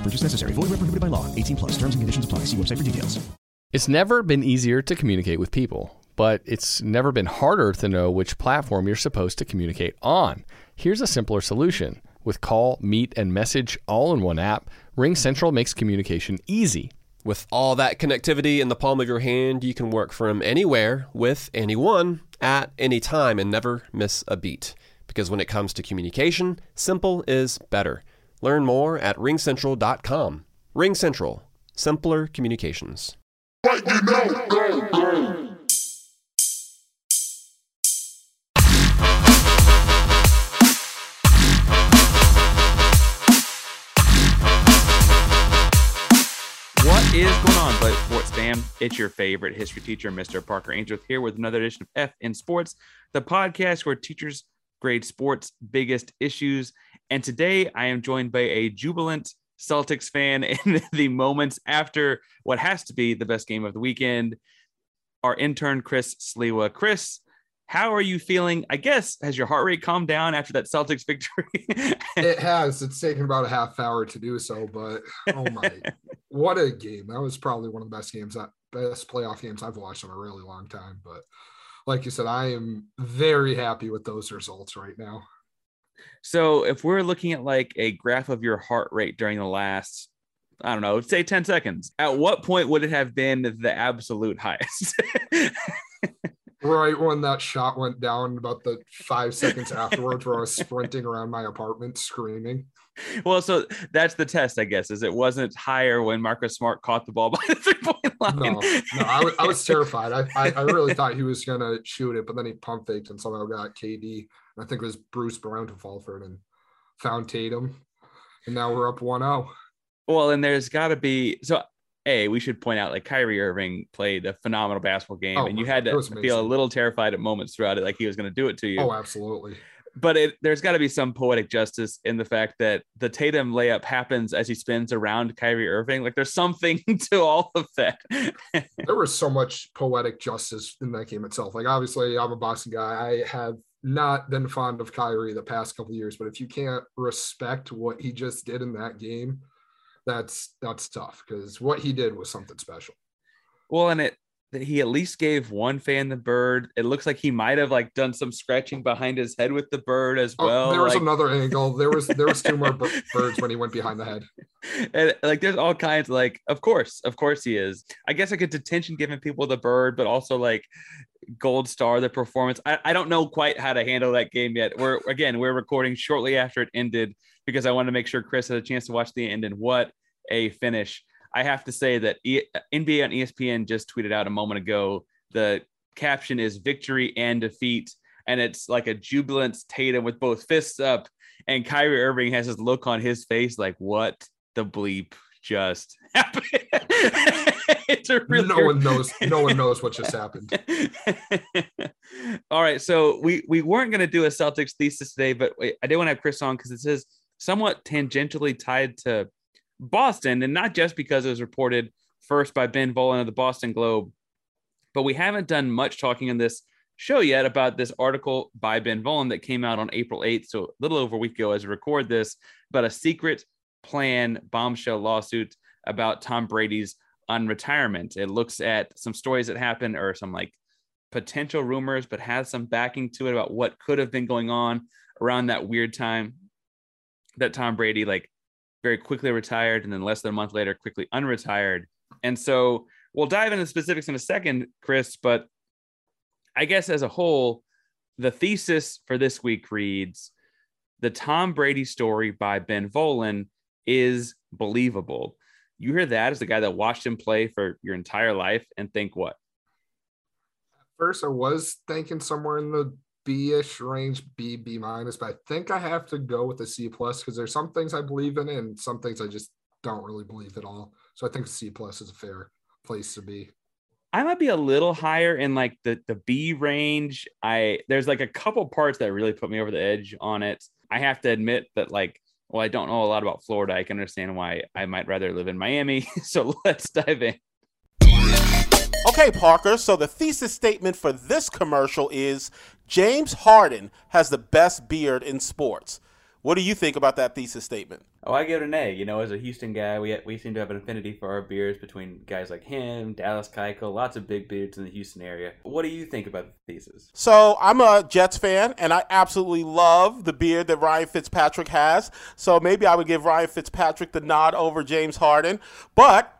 No purchase necessary. Void where prohibited by law. 18 plus. Terms and conditions apply. See website for details. It's never been easier to communicate with people, but it's never been harder to know which platform you're supposed to communicate on. Here's a simpler solution. With call, meet, and message all in one app, Ring Central makes communication easy. With all that connectivity in the palm of your hand, you can work from anywhere with anyone at any time and never miss a beat. Because when it comes to communication, simple is better. Learn more at ringcentral.com. Ring Central, simpler communications. What you know, go, go. What is going on, Blake Sports fam? It's your favorite history teacher, Mr. Parker Ainsworth, here with another edition of F in Sports, the podcast where teachers grade sports' biggest issues. And today I am joined by a jubilant Celtics fan in the moments after what has to be the best game of the weekend. Our intern, Chris Sliwa. Chris, how are you feeling? I guess has your heart rate calmed down after that Celtics victory? it has. It's taken about a half hour to do so, but oh my, what a game! That was probably one of the best games, uh, best playoff games I've watched in a really long time. But like you said, I am very happy with those results right now. So if we're looking at like a graph of your heart rate during the last, I don't know, say 10 seconds, at what point would it have been the absolute highest? right when that shot went down, about the five seconds afterwards, where I was sprinting around my apartment screaming. Well, so that's the test, I guess, is it wasn't higher when Marcus Smart caught the ball by the three point line. No, no, I, was, I was terrified. I, I, I really thought he was going to shoot it, but then he pump faked and somehow got KD. I think it was Bruce Brown to fall for it and found Tatum. And now we're up 1 0. Well, and there's got to be so a we should point out like Kyrie Irving played a phenomenal basketball game, oh, and you had to feel a little terrified at moments throughout it, like he was going to do it to you. Oh, absolutely. But it, there's got to be some poetic justice in the fact that the Tatum layup happens as he spins around Kyrie Irving. Like there's something to all of that. there was so much poetic justice in that game itself. Like obviously, I'm a Boston guy. I have not been fond of Kyrie the past couple years, but if you can't respect what he just did in that game, that's that's tough because what he did was something special. Well, and it he at least gave one fan the bird. It looks like he might have like done some scratching behind his head with the bird as oh, well. Oh, there was like... another angle. There was there was two more birds when he went behind the head. And like there's all kinds like of course, of course he is. I guess like a detention giving people the bird, but also like gold star the performance. I, I don't know quite how to handle that game yet. We're again we're recording shortly after it ended because I wanted to make sure Chris had a chance to watch the end and what a finish. I have to say that e- NBA on ESPN just tweeted out a moment ago. The caption is victory and defeat. And it's like a jubilant Tatum with both fists up. And Kyrie Irving has this look on his face like, what the bleep just happened? really no one knows. No one knows what just happened. All right. So we, we weren't going to do a Celtics thesis today, but I did want to have Chris on because it says somewhat tangentially tied to Boston, and not just because it was reported first by Ben Volin of the Boston Globe. But we haven't done much talking on this show yet about this article by Ben Volin that came out on April 8th, so a little over a week ago as we record this, about a secret plan bombshell lawsuit about Tom Brady's unretirement. It looks at some stories that happened or some like potential rumors, but has some backing to it about what could have been going on around that weird time that Tom Brady like very quickly retired and then less than a month later quickly unretired. And so we'll dive into the specifics in a second, Chris, but I guess as a whole, the thesis for this week reads the Tom Brady story by Ben Volin is believable. You hear that as the guy that watched him play for your entire life and think what? First, I was thinking somewhere in the B-ish range, B, B minus, but I think I have to go with a C plus because there's some things I believe in and some things I just don't really believe at all. So I think C plus is a fair place to be. I might be a little higher in like the the B range. I there's like a couple parts that really put me over the edge on it. I have to admit that like well, I don't know a lot about Florida. I can understand why I might rather live in Miami. so let's dive in. Okay, Parker, so the thesis statement for this commercial is James Harden has the best beard in sports. What do you think about that thesis statement? Oh, I give it an A. You know, as a Houston guy, we we seem to have an affinity for our beards between guys like him, Dallas Keuchel, lots of big beards in the Houston area. What do you think about the thesis? So I'm a Jets fan, and I absolutely love the beard that Ryan Fitzpatrick has. So maybe I would give Ryan Fitzpatrick the nod over James Harden. But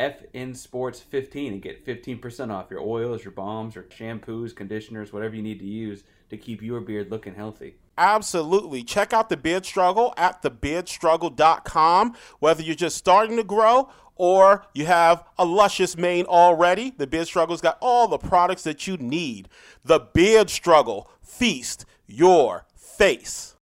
FN Sports 15 and get 15% off your oils, your balms, your shampoos, conditioners, whatever you need to use to keep your beard looking healthy. Absolutely. Check out the Beard Struggle at thebeardstruggle.com. Whether you're just starting to grow or you have a luscious mane already, the Beard Struggle's got all the products that you need. The Beard Struggle. Feast your face.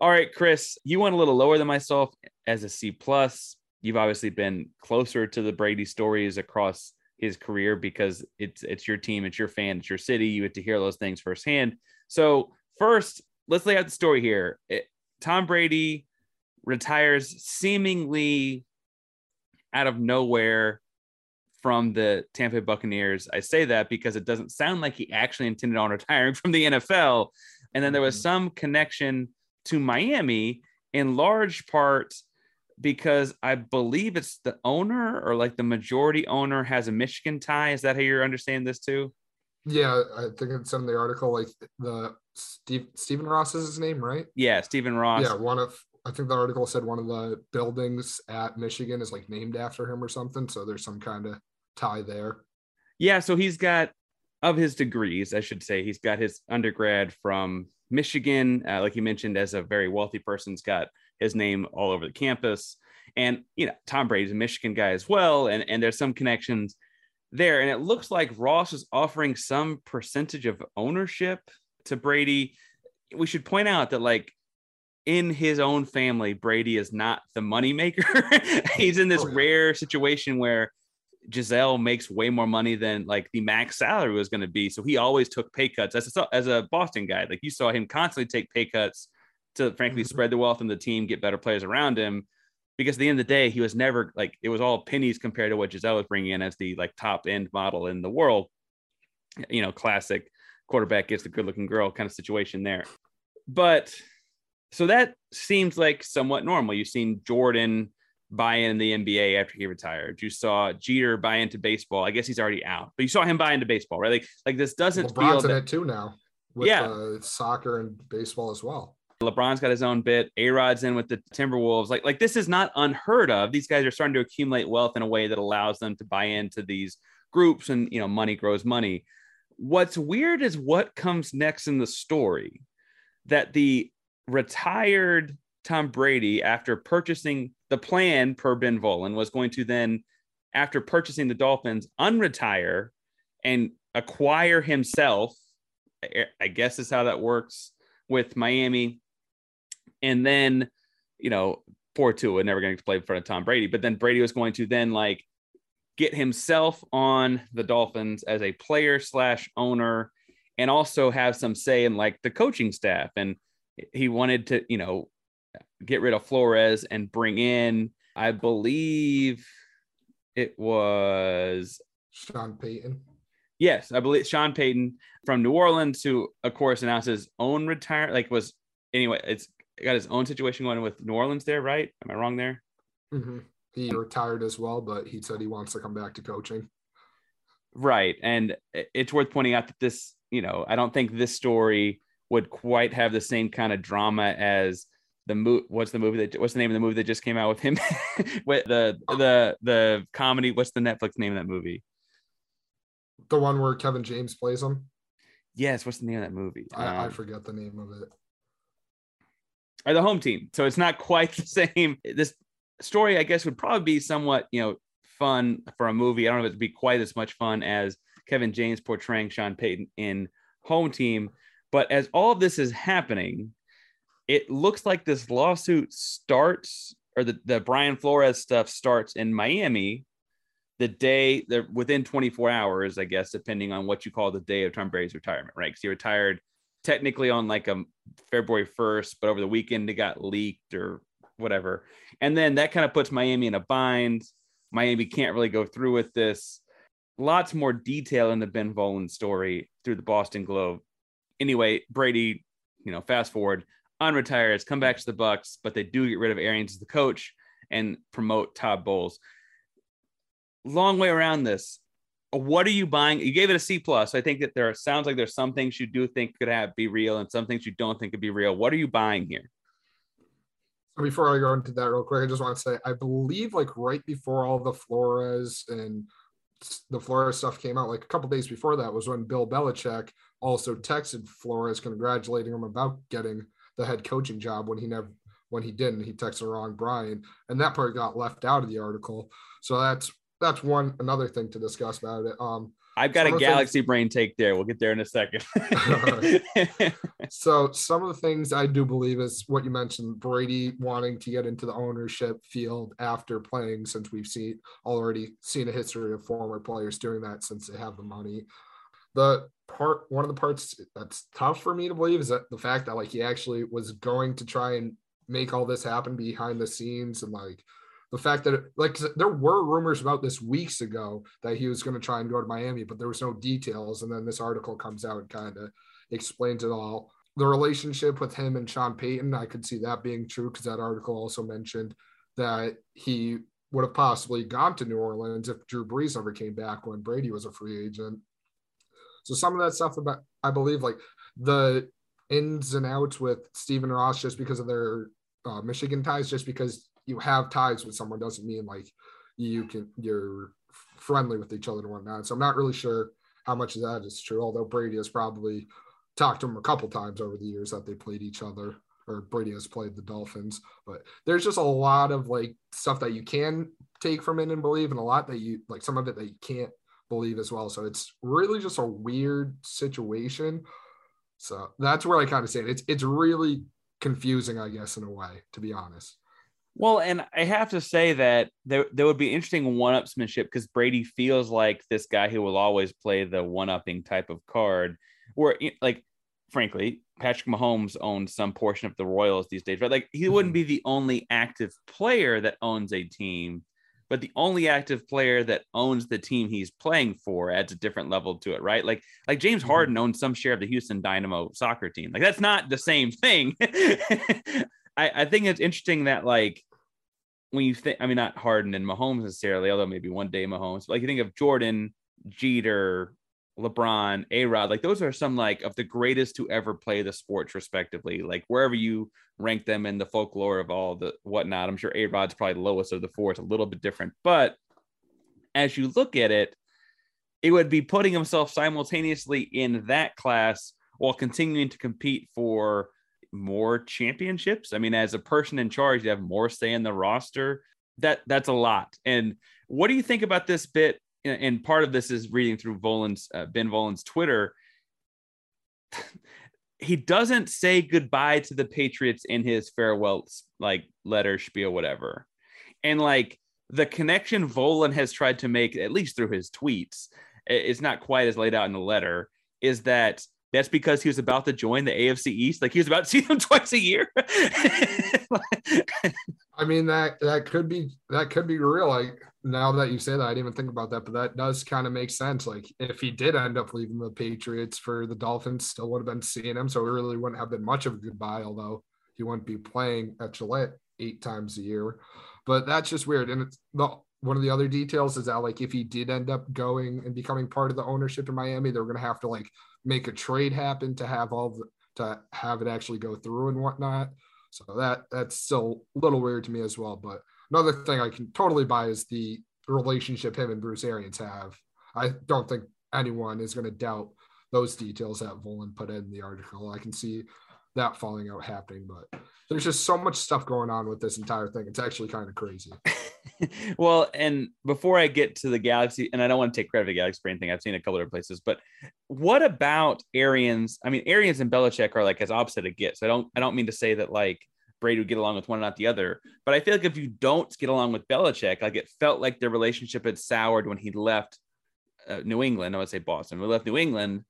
All right, Chris, you went a little lower than myself as a C plus. You've obviously been closer to the Brady stories across his career because it's it's your team, it's your fan, it's your city. You get to hear those things firsthand. So first, let's lay out the story here. It, Tom Brady retires seemingly out of nowhere from the Tampa Bay Buccaneers. I say that because it doesn't sound like he actually intended on retiring from the NFL. And then there was mm-hmm. some connection to Miami in large part because I believe it's the owner or like the majority owner has a Michigan tie. Is that how you're understanding this too? Yeah, I think it's in the article. Like the Steve Stephen Ross is his name, right? Yeah, Stephen Ross. Yeah, one of I think the article said one of the buildings at Michigan is like named after him or something. So there's some kind of tie there. Yeah, so he's got of his degrees, I should say, he's got his undergrad from Michigan. Uh, like you mentioned, as a very wealthy person's got his name all over the campus. And, you know, Tom Brady's a Michigan guy as well. And, and there's some connections there. And it looks like Ross is offering some percentage of ownership to Brady. We should point out that, like, in his own family, Brady is not the moneymaker. He's in this oh, rare situation where Gisele makes way more money than like the max salary was going to be. So he always took pay cuts as a, as a Boston guy. Like you saw him constantly take pay cuts to frankly mm-hmm. spread the wealth in the team, get better players around him. Because at the end of the day, he was never like it was all pennies compared to what Gisele was bringing in as the like top end model in the world. You know, classic quarterback gets the good looking girl kind of situation there. But so that seems like somewhat normal. You've seen Jordan buy in the NBA after he retired. You saw Jeter buy into baseball. I guess he's already out, but you saw him buy into baseball, right? Like, like this doesn't LeBron's feel in that, it too now. With, yeah, uh, soccer and baseball as well. LeBron's got his own bit. A Rod's in with the Timberwolves. Like, like this is not unheard of. These guys are starting to accumulate wealth in a way that allows them to buy into these groups, and you know, money grows money. What's weird is what comes next in the story that the retired Tom Brady, after purchasing the plan per Ben Volin, was going to then after purchasing the Dolphins, unretire and acquire himself. I guess is how that works with Miami. And then, you know, poor Tua never going to play in front of Tom Brady. But then Brady was going to then like get himself on the Dolphins as a player slash owner and also have some say in like the coaching staff. And he wanted to, you know, get rid of Flores and bring in, I believe it was Sean Payton. Yes, I believe Sean Payton from New Orleans, who of course announced his own retire. Like was anyway, it's got his own situation going with New Orleans there, right? Am I wrong there? Mm-hmm. He retired as well, but he said he wants to come back to coaching. Right, and it's worth pointing out that this, you know, I don't think this story would quite have the same kind of drama as the movie. What's the movie that? What's the name of the movie that just came out with him? with the the the comedy. What's the Netflix name of that movie? The one where Kevin James plays him. Yes. What's the name of that movie? I, um, I forget the name of it. Or the home team. So it's not quite the same. This story, I guess, would probably be somewhat, you know, fun for a movie. I don't know if it'd be quite as much fun as Kevin James portraying Sean Payton in Home Team. But as all of this is happening, it looks like this lawsuit starts, or the, the Brian Flores stuff starts in Miami the day the within 24 hours, I guess, depending on what you call the day of Tom Brady's retirement, right? Because he retired technically on like a February 1st, but over the weekend it got leaked or whatever. And then that kind of puts Miami in a bind. Miami can't really go through with this. Lots more detail in the Ben Volin story through the Boston Globe. Anyway, Brady, you know, fast forward, unretires, come back to the Bucks, but they do get rid of Arians as the coach and promote Todd Bowles long way around this. What are you buying? You gave it a C plus. I think that there sounds like there's some things you do think could have be real and some things you don't think could be real. What are you buying here? Before I go into that real quick, I just want to say I believe like right before all the Flores and the Flores stuff came out, like a couple days before that was when Bill Belichick also texted Flores congratulating him about getting the head coaching job when he never when he didn't. He texted wrong Brian, and that part got left out of the article. So that's that's one another thing to discuss about it. Um, I've got a galaxy things, brain take there. We'll get there in a second. so some of the things I do believe is what you mentioned, Brady wanting to get into the ownership field after playing, since we've seen already seen a history of former players doing that since they have the money. The part one of the parts that's tough for me to believe is that the fact that like he actually was going to try and make all this happen behind the scenes and like the fact that like there were rumors about this weeks ago that he was going to try and go to Miami, but there was no details. And then this article comes out and kind of explains it all. The relationship with him and Sean Payton, I could see that being true because that article also mentioned that he would have possibly gone to New Orleans if Drew Brees ever came back when Brady was a free agent. So some of that stuff about I believe like the ins and outs with Stephen Ross just because of their uh, Michigan ties, just because you have ties with someone doesn't mean like you can you're friendly with each other and whatnot. So I'm not really sure how much of that is true. Although Brady has probably talked to him a couple times over the years that they played each other, or Brady has played the Dolphins. But there's just a lot of like stuff that you can take from it and believe, and a lot that you like some of it that you can't believe as well. So it's really just a weird situation. So that's where I kind of say it. It's it's really confusing, I guess, in a way, to be honest. Well, and I have to say that there, there would be interesting one upsmanship because Brady feels like this guy who will always play the one upping type of card. Where, like, frankly, Patrick Mahomes owns some portion of the Royals these days, right? Like, he wouldn't mm-hmm. be the only active player that owns a team, but the only active player that owns the team he's playing for adds a different level to it, right? Like, like James mm-hmm. Harden owns some share of the Houston Dynamo soccer team. Like, that's not the same thing. I, I think it's interesting that like when you think, I mean, not Harden and Mahomes necessarily, although maybe one day Mahomes, like you think of Jordan, Jeter, LeBron, A Rod, like those are some like of the greatest to ever play the sports, respectively. Like wherever you rank them in the folklore of all the whatnot, I'm sure A Rod's probably the lowest of the four. It's a little bit different, but as you look at it, it would be putting himself simultaneously in that class while continuing to compete for more championships. I mean, as a person in charge, you have more say in the roster. That that's a lot. And what do you think about this bit? And part of this is reading through Volin's uh, Ben Volin's Twitter. he doesn't say goodbye to the Patriots in his farewell like letter spiel, whatever. And like the connection Volan has tried to make, at least through his tweets, it's not quite as laid out in the letter, is that that's because he was about to join the AFC East. Like he was about to see them twice a year. I mean that that could be that could be real. Like now that you say that, I didn't even think about that, but that does kind of make sense. Like if he did end up leaving the Patriots for the Dolphins, still would have been seeing him, so it really wouldn't have been much of a goodbye. Although he wouldn't be playing at Gillette eight times a year, but that's just weird. And it's the one of the other details is that like if he did end up going and becoming part of the ownership in Miami, they're going to have to like make a trade happen to have all the, to have it actually go through and whatnot. So that that's still a little weird to me as well. But another thing I can totally buy is the relationship him and Bruce Arians have. I don't think anyone is going to doubt those details that Volin put in the article. I can see that falling out happening, but there's just so much stuff going on with this entire thing. It's actually kind of crazy. well, and before I get to the Galaxy, and I don't want to take credit for the Galaxy for anything, I've seen a couple other places, but what about Arians? I mean, Arians and Belichick are like as opposite it gets. I don't, I don't mean to say that like Brady would get along with one and not the other, but I feel like if you don't get along with Belichick, like it felt like their relationship had soured when he left uh, New England. I would say Boston. We left New England.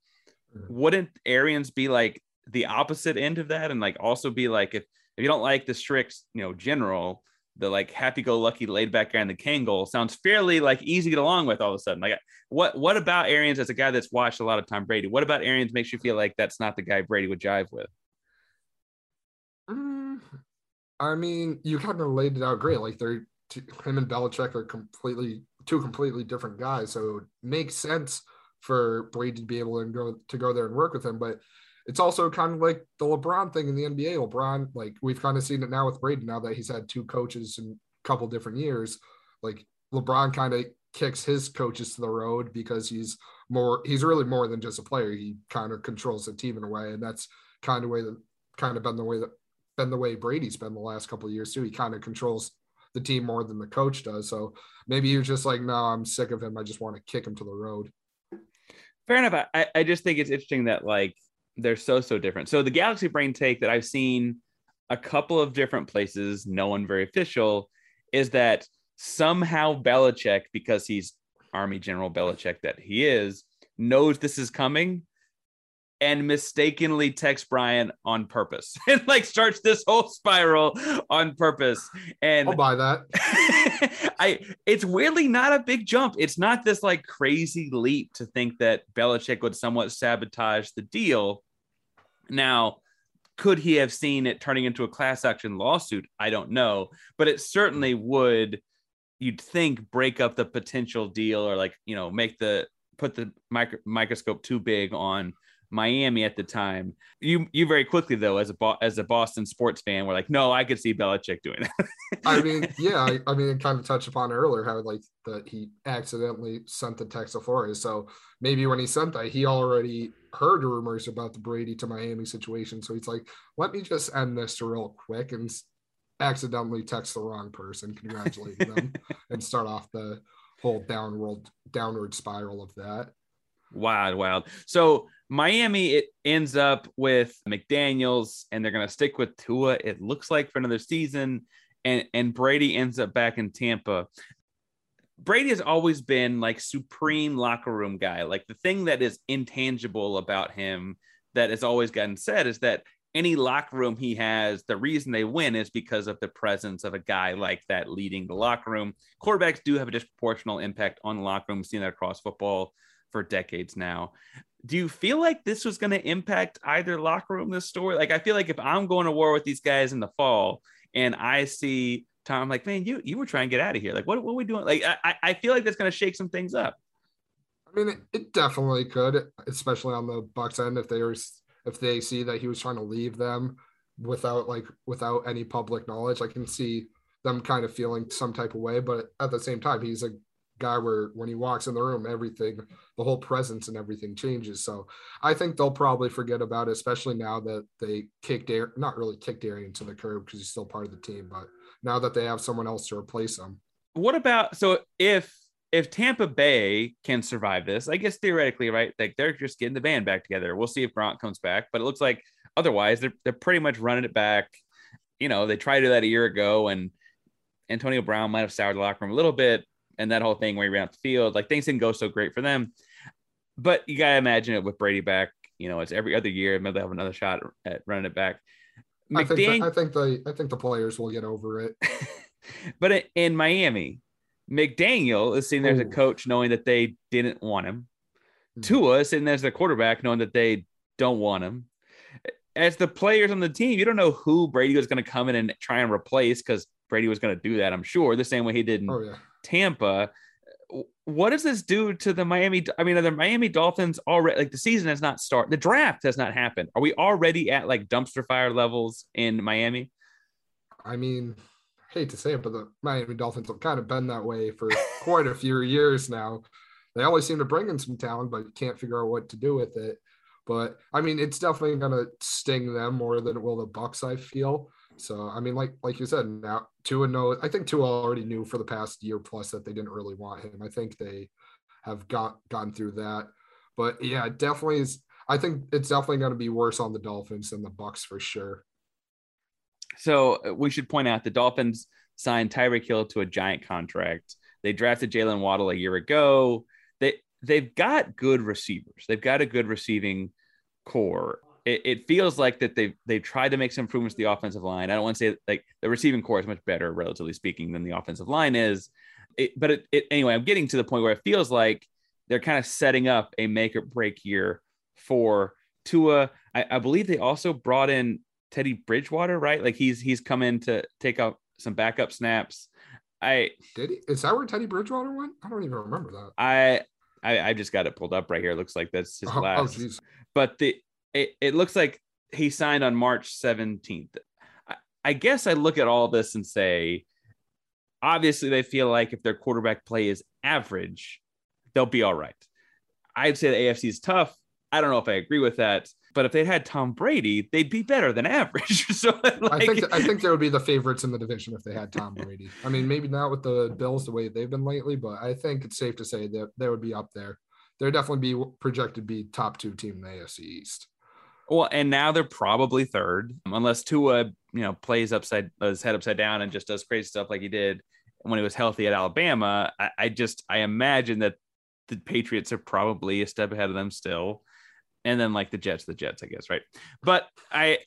Mm-hmm. Wouldn't Arians be like the opposite end of that, and like also be like if if you don't like the strict, you know, general, the like happy-go-lucky, laid-back guy in the Kangol sounds fairly like easy to get along with all of a sudden. Like, what what about Arians as a guy that's watched a lot of Tom Brady? What about Arians makes you feel like that's not the guy Brady would jive with? Mm, I mean, you kind of laid it out great. Like they're him and Belichick are completely two completely different guys, so it makes sense for Brady to be able to go to go there and work with him. But it's also kind of like the LeBron thing in the NBA. LeBron, like we've kind of seen it now with Brady, now that he's had two coaches in a couple different years. Like LeBron kind of kicks his coaches to the road because he's more, he's really more than just a player. He kind of controls the team in a way. And that's kind of way that kind of been the way that been the way Brady's been the last couple of years too. He kind of controls the team more than the coach does. So maybe you're just like, no, I'm sick of him. I just want to kick him to the road. Fair enough. I, I just think it's interesting that like they're so so different. So the Galaxy Brain take that I've seen a couple of different places, no one very official, is that somehow Belichick, because he's Army General Belichick that he is, knows this is coming and mistakenly texts Brian on purpose and like starts this whole spiral on purpose. And I'll buy that. I it's weirdly not a big jump. It's not this like crazy leap to think that Belichick would somewhat sabotage the deal. Now, could he have seen it turning into a class action lawsuit? I don't know, but it certainly would. You'd think break up the potential deal or like you know make the put the micro, microscope too big on Miami at the time. You you very quickly though, as a as a Boston sports fan, were like, no, I could see Belichick doing that. I mean, yeah, I, I mean, kind of touched upon earlier how like that he accidentally sent the text to Flores. So maybe when he sent that, he already heard rumors about the Brady to Miami situation. So he's like, let me just end this real quick and accidentally text the wrong person, congratulate them, and start off the whole downward downward spiral of that. Wild, wild. So Miami it ends up with McDaniels, and they're going to stick with Tua. It looks like for another season, and and Brady ends up back in Tampa. Brady has always been like supreme locker room guy. Like the thing that is intangible about him that has always gotten said is that any locker room he has, the reason they win is because of the presence of a guy like that leading the locker room. Quarterbacks do have a disproportional impact on the locker room. Seen that across football for decades now. Do you feel like this was going to impact either locker room this story? Like, I feel like if I'm going to war with these guys in the fall and I see Tom, like, man, you you were trying to get out of here. Like, what, what are we doing? Like, I, I feel like that's going to shake some things up. I mean, it, it definitely could, especially on the Bucks end if they were if they see that he was trying to leave them without like without any public knowledge. I can see them kind of feeling some type of way, but at the same time, he's a guy where when he walks in the room, everything, the whole presence and everything changes. So I think they'll probably forget about it, especially now that they kicked Air, not really kicked Arian to the curb because he's still part of the team, but now that they have someone else to replace him, what about so if if Tampa Bay can survive this, I guess theoretically, right? Like they're just getting the band back together. We'll see if Gronk comes back, but it looks like otherwise they're they're pretty much running it back. You know, they tried to do that a year ago, and Antonio Brown might have soured the locker room a little bit, and that whole thing where he ran off the field, like things didn't go so great for them. But you gotta imagine it with Brady back. You know, it's every other year. Maybe they have another shot at running it back. I think, the, I think the I think the players will get over it. but in Miami, McDaniel is sitting there as a coach knowing that they didn't want him. Mm-hmm. Tua is sitting there as the quarterback knowing that they don't want him. As the players on the team, you don't know who Brady was going to come in and try and replace because Brady was going to do that, I'm sure, the same way he did in oh, yeah. Tampa. What does this do to the Miami? I mean, are the Miami Dolphins already like the season has not started? The draft has not happened. Are we already at like dumpster fire levels in Miami? I mean, hate to say it, but the Miami Dolphins have kind of been that way for quite a few years now. They always seem to bring in some talent, but can't figure out what to do with it. But I mean, it's definitely going to sting them more than it will the Bucks. I feel so. I mean, like like you said, now Tua know. I think Tua already knew for the past year plus that they didn't really want him. I think they have got gone through that. But yeah, definitely is. I think it's definitely going to be worse on the Dolphins than the Bucks for sure. So uh, we should point out the Dolphins signed Tyreek Hill to a giant contract. They drafted Jaylen Waddle a year ago. They they've got good receivers. They've got a good receiving corps. It, it feels like that they've they've tried to make some improvements to the offensive line. I don't want to say like the receiving corps is much better, relatively speaking, than the offensive line is. It, but it, it, anyway, I'm getting to the point where it feels like they're kind of setting up a make or break year for Tua. I, I believe they also brought in Teddy Bridgewater, right? Like he's he's come in to take up some backup snaps. I did he, is that where Teddy Bridgewater went? I don't even remember that. I I, I just got it pulled up right here. It looks like that's his oh, oh last. Oh, but the it, it looks like he signed on March 17th. I, I guess I look at all this and say, obviously they feel like if their quarterback play is average, they'll be all right. I'd say the AFC is tough. I don't know if I agree with that. But if they had Tom Brady, they'd be better than average. so like... I think I think they would be the favorites in the division if they had Tom Brady. I mean, maybe not with the Bills the way they've been lately, but I think it's safe to say that they would be up there. They'd definitely be projected to be top two team in the AFC East. Well, and now they're probably third, unless Tua, you know, plays upside uh, his head upside down and just does crazy stuff like he did when he was healthy at Alabama. I, I just I imagine that the Patriots are probably a step ahead of them still and then like the Jets, the Jets, I guess, right? But I,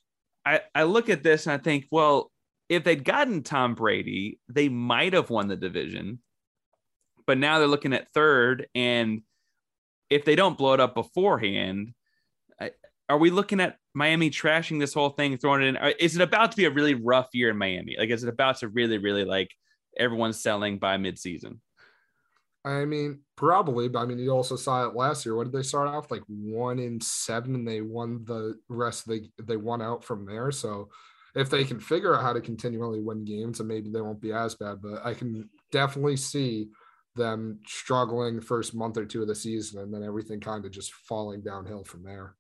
I, I look at this and I think, well, if they'd gotten Tom Brady, they might have won the division. But now they're looking at third, and if they don't blow it up beforehand, are we looking at Miami trashing this whole thing, throwing it in? Uh, is it about to be a really rough year in Miami? Like, is it about to really, really like everyone's selling by midseason? I mean, probably, but I mean, you also saw it last year. What did they start off like one in seven, and they won the rest. They they won out from there. So if they can figure out how to continually win games, and maybe they won't be as bad. But I can definitely see them struggling first month or two of the season, and then everything kind of just falling downhill from there.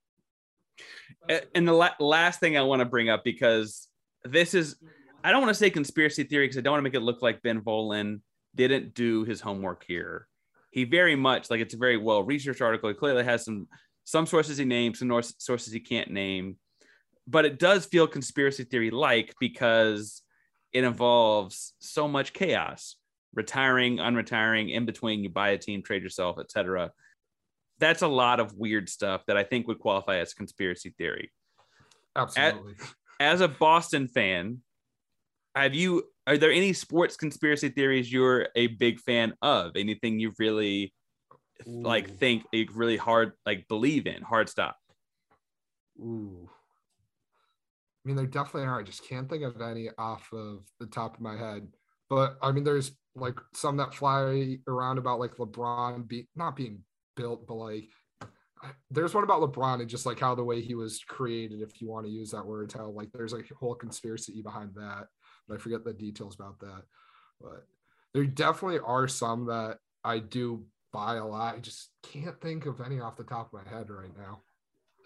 And the la- last thing I want to bring up because this is, I don't want to say conspiracy theory because I don't want to make it look like Ben Volin didn't do his homework here. He very much like it's a very well researched article. He clearly has some some sources he names, some sources he can't name, but it does feel conspiracy theory like because it involves so much chaos, retiring, unretiring, in between. You buy a team, trade yourself, etc. That's a lot of weird stuff that I think would qualify as conspiracy theory. Absolutely. As, as a Boston fan, have you are there any sports conspiracy theories you're a big fan of? Anything you really Ooh. like think like, really hard like believe in? Hard stop. Ooh. I mean, there definitely are. I just can't think of any off of the top of my head. But I mean, there's like some that fly around about like LeBron be not being built, but like there's one about LeBron and just like how the way he was created, if you want to use that word, how like there's a whole conspiracy behind that but I forget the details about that. But there definitely are some that I do buy a lot. I just can't think of any off the top of my head right now.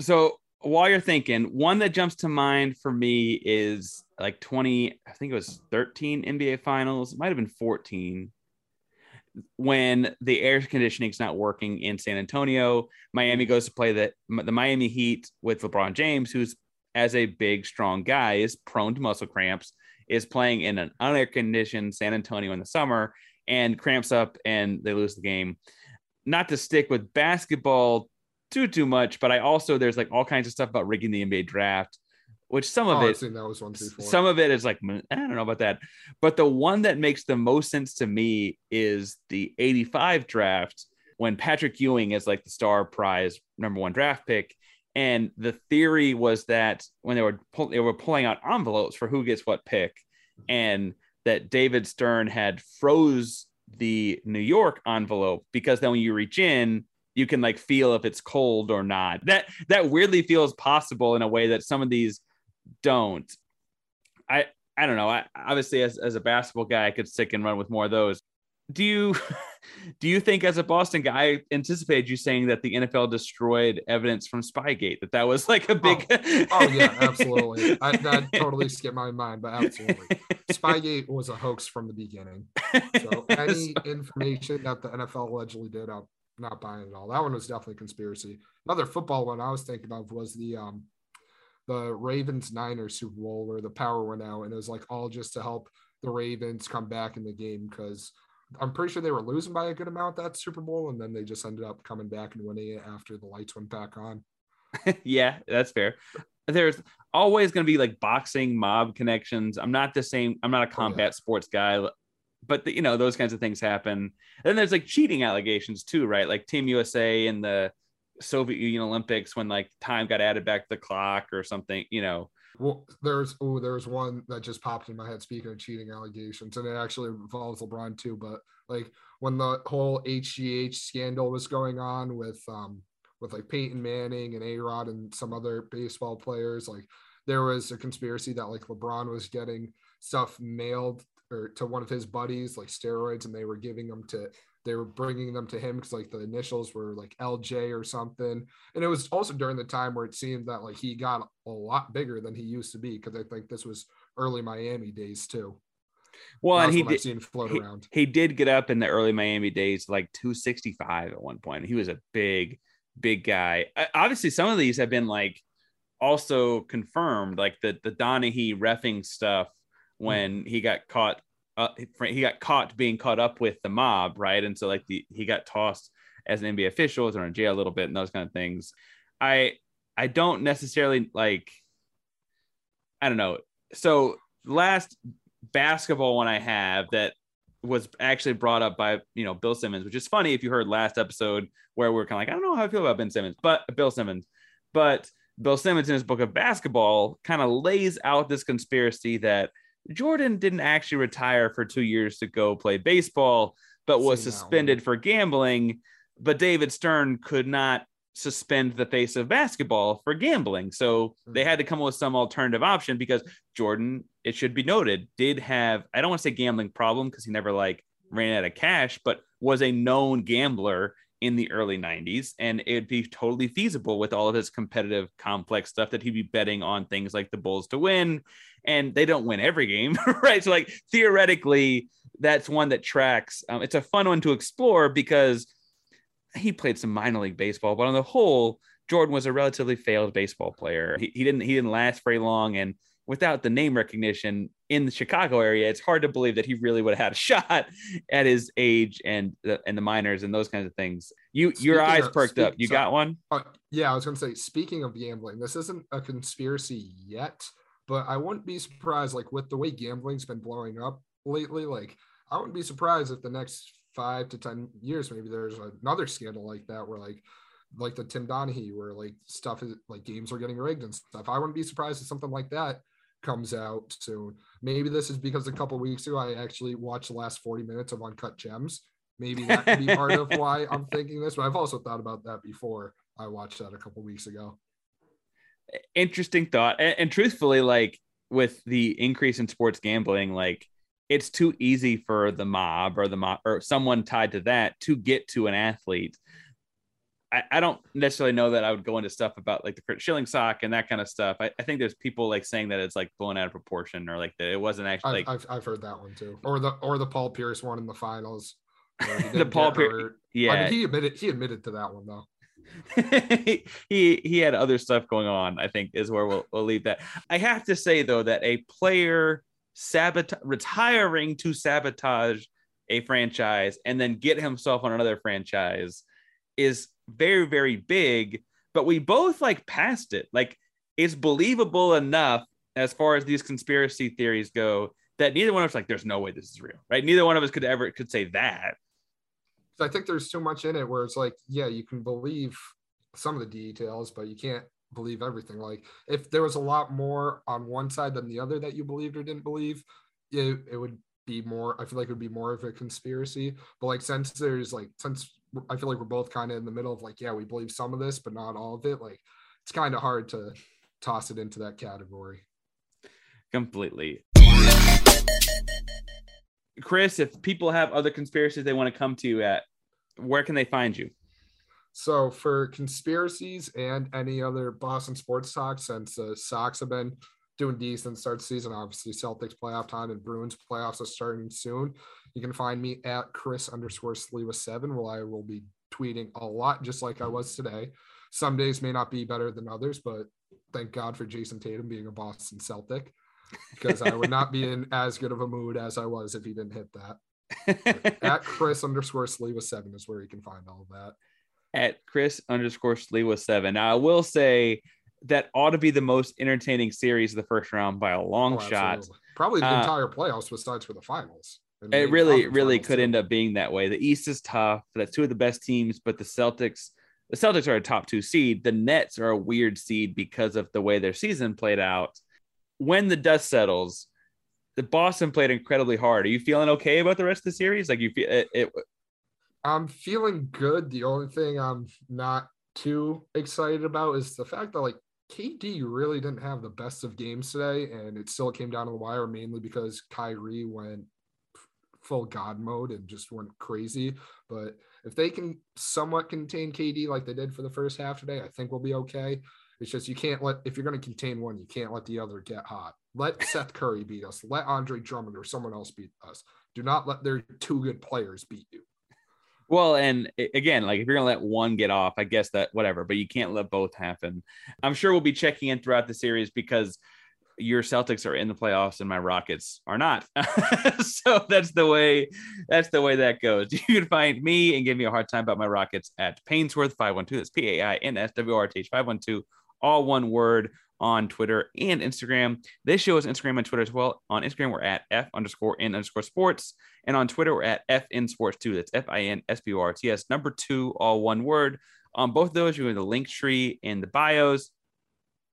So while you're thinking, one that jumps to mind for me is like 20, I think it was 13 NBA finals, it might have been 14. When the air conditioning's not working in San Antonio, Miami goes to play the the Miami Heat with LeBron James, who's as a big, strong guy, is prone to muscle cramps, is playing in an unair conditioned San Antonio in the summer and cramps up and they lose the game. Not to stick with basketball too too much, but I also there's like all kinds of stuff about rigging the NBA draft which some of Oh, it seen that was one before. some of it is like "Mm, i don't know about that. But the one that makes the most sense to me is the 85 draft when patrick ewing is like the star prize number one draft pick. And the theory was that when they were pull, they were pulling out envelopes for who gets what pick and that david stern had froze the new york envelope because then when you reach in you can like feel if it's cold or not. That that weirdly feels possible in a way that some of these don't. I I don't know. I obviously as, as a basketball guy, I could stick and run with more of those. Do you do you think as a Boston guy I anticipated you saying that the NFL destroyed evidence from Spygate? That that was like a big Oh yeah, absolutely. I, that totally skipped my mind, but absolutely. Spygate was a hoax from the beginning. So any information that the NFL allegedly did, I'm not buying it all. That one was definitely conspiracy. Another football one I was thinking of was the um the Ravens Niners Super Bowl where the power went out and it was like all just to help the Ravens come back in the game because I'm pretty sure they were losing by a good amount that Super Bowl and then they just ended up coming back and winning it after the lights went back on. yeah, that's fair. There's always going to be like boxing mob connections. I'm not the same. I'm not a oh, combat sports guy, but the, you know those kinds of things happen. then there's like cheating allegations too, right? Like Team USA and the Soviet Union Olympics when like time got added back to the clock or something. You know, Well, there's oh, there's one that just popped in my head. Speaking of cheating allegations, and it actually involves LeBron too. But like when the whole HGH scandal was going on with um with like Peyton Manning and A Rod and some other baseball players, like there was a conspiracy that like LeBron was getting stuff mailed or to one of his buddies, like steroids, and they were giving them to they were bringing them to him because like the initials were like LJ or something. And it was also during the time where it seemed that like he got a lot bigger than he used to be because I think this was early Miami days too. Well, and he I've did, seen float he, around. he did get up in the early Miami days, like 265 at one point. He was a big, big guy. Uh, Obviously, some of these have been like also confirmed, like the the Donahue refing stuff when he got caught. Uh, he got caught being caught up with the mob, right? And so like the he got tossed as an NBA official, was in jail a little bit, and those kind of things. I I don't necessarily like. I don't know. So last basketball one I have that was actually brought up by you know Bill Simmons, which is funny if you heard last episode where we're kind of like I don't know how I feel about Ben Simmons, but Bill Simmons, but Bill Simmons in his book of basketball kind of lays out this conspiracy that Jordan didn't actually retire for two years to go play baseball, but was suspended for gambling. But David Stern could not suspend the face of basketball for gambling. So they had to come up with some alternative option because Jordan, it should be noted, did have, I don't want to say gambling problem because he never like ran out of cash, but was a known gambler in the early 90s. And it'd be totally feasible with all of his competitive complex stuff that he'd be betting on things like the Bulls to win. And they don't win every game, right? So, like, theoretically, that's one that tracks. Um, it's a fun one to explore because he played some minor league baseball, but on the whole, Jordan was a relatively failed baseball player. He, he didn't he didn't last very long, and without the name recognition in the Chicago area, it's hard to believe that he really would have had a shot at his age and the and the minors and those kinds of things. You your eyes of- perked up. You so- got one? Uh, yeah, I was gonna say. Speaking of gambling, this isn't a conspiracy yet, but I wouldn't be surprised. Like with the way gambling's been blowing up lately, like I wouldn't be surprised if the next five to ten years, maybe there's another scandal like that, where like like the Tim Donahue, where like stuff is like games are getting rigged and stuff. I wouldn't be surprised if something like that comes out soon. Maybe this is because a couple weeks ago I actually watched the last 40 minutes of Uncut Gems. Maybe that could be part of why I'm thinking this, but I've also thought about that before I watched that a couple weeks ago. Interesting thought. And, and truthfully, like with the increase in sports gambling, like it's too easy for the mob or the mob or someone tied to that to get to an athlete. I, I don't necessarily know that I would go into stuff about like the Curt Schilling sock and that kind of stuff. I, I think there's people like saying that it's like blown out of proportion or like that it wasn't actually I've, like I've, I've heard that one too, or the or the Paul Pierce one in the finals the Paul Pierce. Yeah, I mean, he admitted he admitted to that one though. he he had other stuff going on. I think is where we'll we'll leave that. I have to say though that a player sabotage retiring to sabotage a franchise and then get himself on another franchise is very very big. But we both like passed it. Like it's believable enough as far as these conspiracy theories go that neither one of us like there's no way this is real right neither one of us could ever could say that i think there's too much in it where it's like yeah you can believe some of the details but you can't believe everything like if there was a lot more on one side than the other that you believed or didn't believe it, it would be more i feel like it would be more of a conspiracy but like since there's like since i feel like we're both kind of in the middle of like yeah we believe some of this but not all of it like it's kind of hard to toss it into that category completely Chris, if people have other conspiracies they want to come to you at, where can they find you? So for conspiracies and any other Boston sports talk, since the Sox have been doing decent start season, obviously Celtics playoff time and Bruins playoffs are starting soon. You can find me at Chris underscore Sliwa seven, where I will be tweeting a lot, just like I was today. Some days may not be better than others, but thank God for Jayson Tatum being a Boston Celtic because I would not be in as good of a mood as I was if he didn't hit that. at Chris underscore Sliwa seven is where you can find all of that. At Chris underscore Sliwa seven. Now I will say that ought to be the most entertaining series of the first round by a long oh, shot. Probably the uh, entire playoffs besides for the finals. It really, really could end up being that way. The East is tough. That's two of the best teams, but the Celtics, the Celtics are a top two seed. The Nets are a weird seed because of the way their season played out when the dust settles, the Boston played incredibly hard. Are you feeling okay about the rest of the series? Like you feel it, it I'm feeling good. The only thing I'm not too excited about is the fact that like KD really didn't have the best of games today, and it still came down to the wire mainly because Kyrie went full god mode and just went crazy. But if they can somewhat contain KD like they did for the first half today, I think we'll be okay. It's just you can't let if you're going to contain one, you can't let the other get hot. Let Seth Curry beat us. Let Andre Drummond or someone else beat us. Do not let their two good players beat you. Well, and again, like if you're gonna let one get off, I guess that whatever, but you can't let both happen. I'm sure we'll be checking in throughout the series because your Celtics are in the playoffs and my Rockets are not. so that's the way that's the way that goes. You can find me and give me a hard time about my Rockets at Painsworth 512. That's P A I N S W R T H 512 all one word on Twitter and Instagram. This show is Instagram and Twitter as well. On Instagram, we're at F underscore N underscore sports. And on Twitter, we're at FN sports two. That's F I N S P O R T S, number two, all one word. On both of those, you have the Linktree in the bios.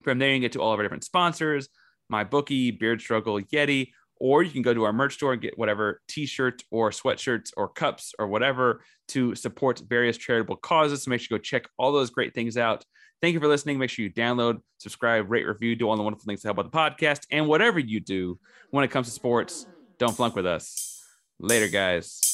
From there, you can get to all of our different sponsors, MyBookie, Beard Struggle, Yeti, or you can go to our merch store and get whatever t-shirts or sweatshirts or cups or whatever to support various charitable causes. So make sure you go check all those great things out. Thank you for listening. Make sure you download, subscribe, rate, review, do all the wonderful things to help out the podcast. And whatever you do when it comes to sports, don't flunk with us. Later, guys.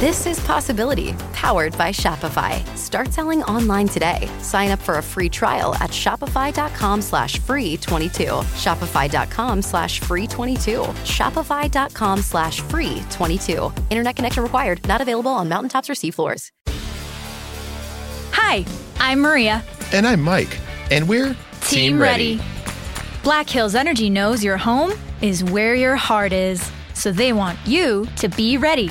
This is Possibility, powered by Shopify. Start selling online today. Sign up for a free trial at shopify.com slash free 22. Shopify.com slash free 22. Shopify.com slash free 22. Internet connection required. Not available on mountaintops or seafloors. Hi, I'm Maria. And I'm Mike. And we're Team, Team ready. ready. Black Hills Energy knows your home is where your heart is. So they want you to be ready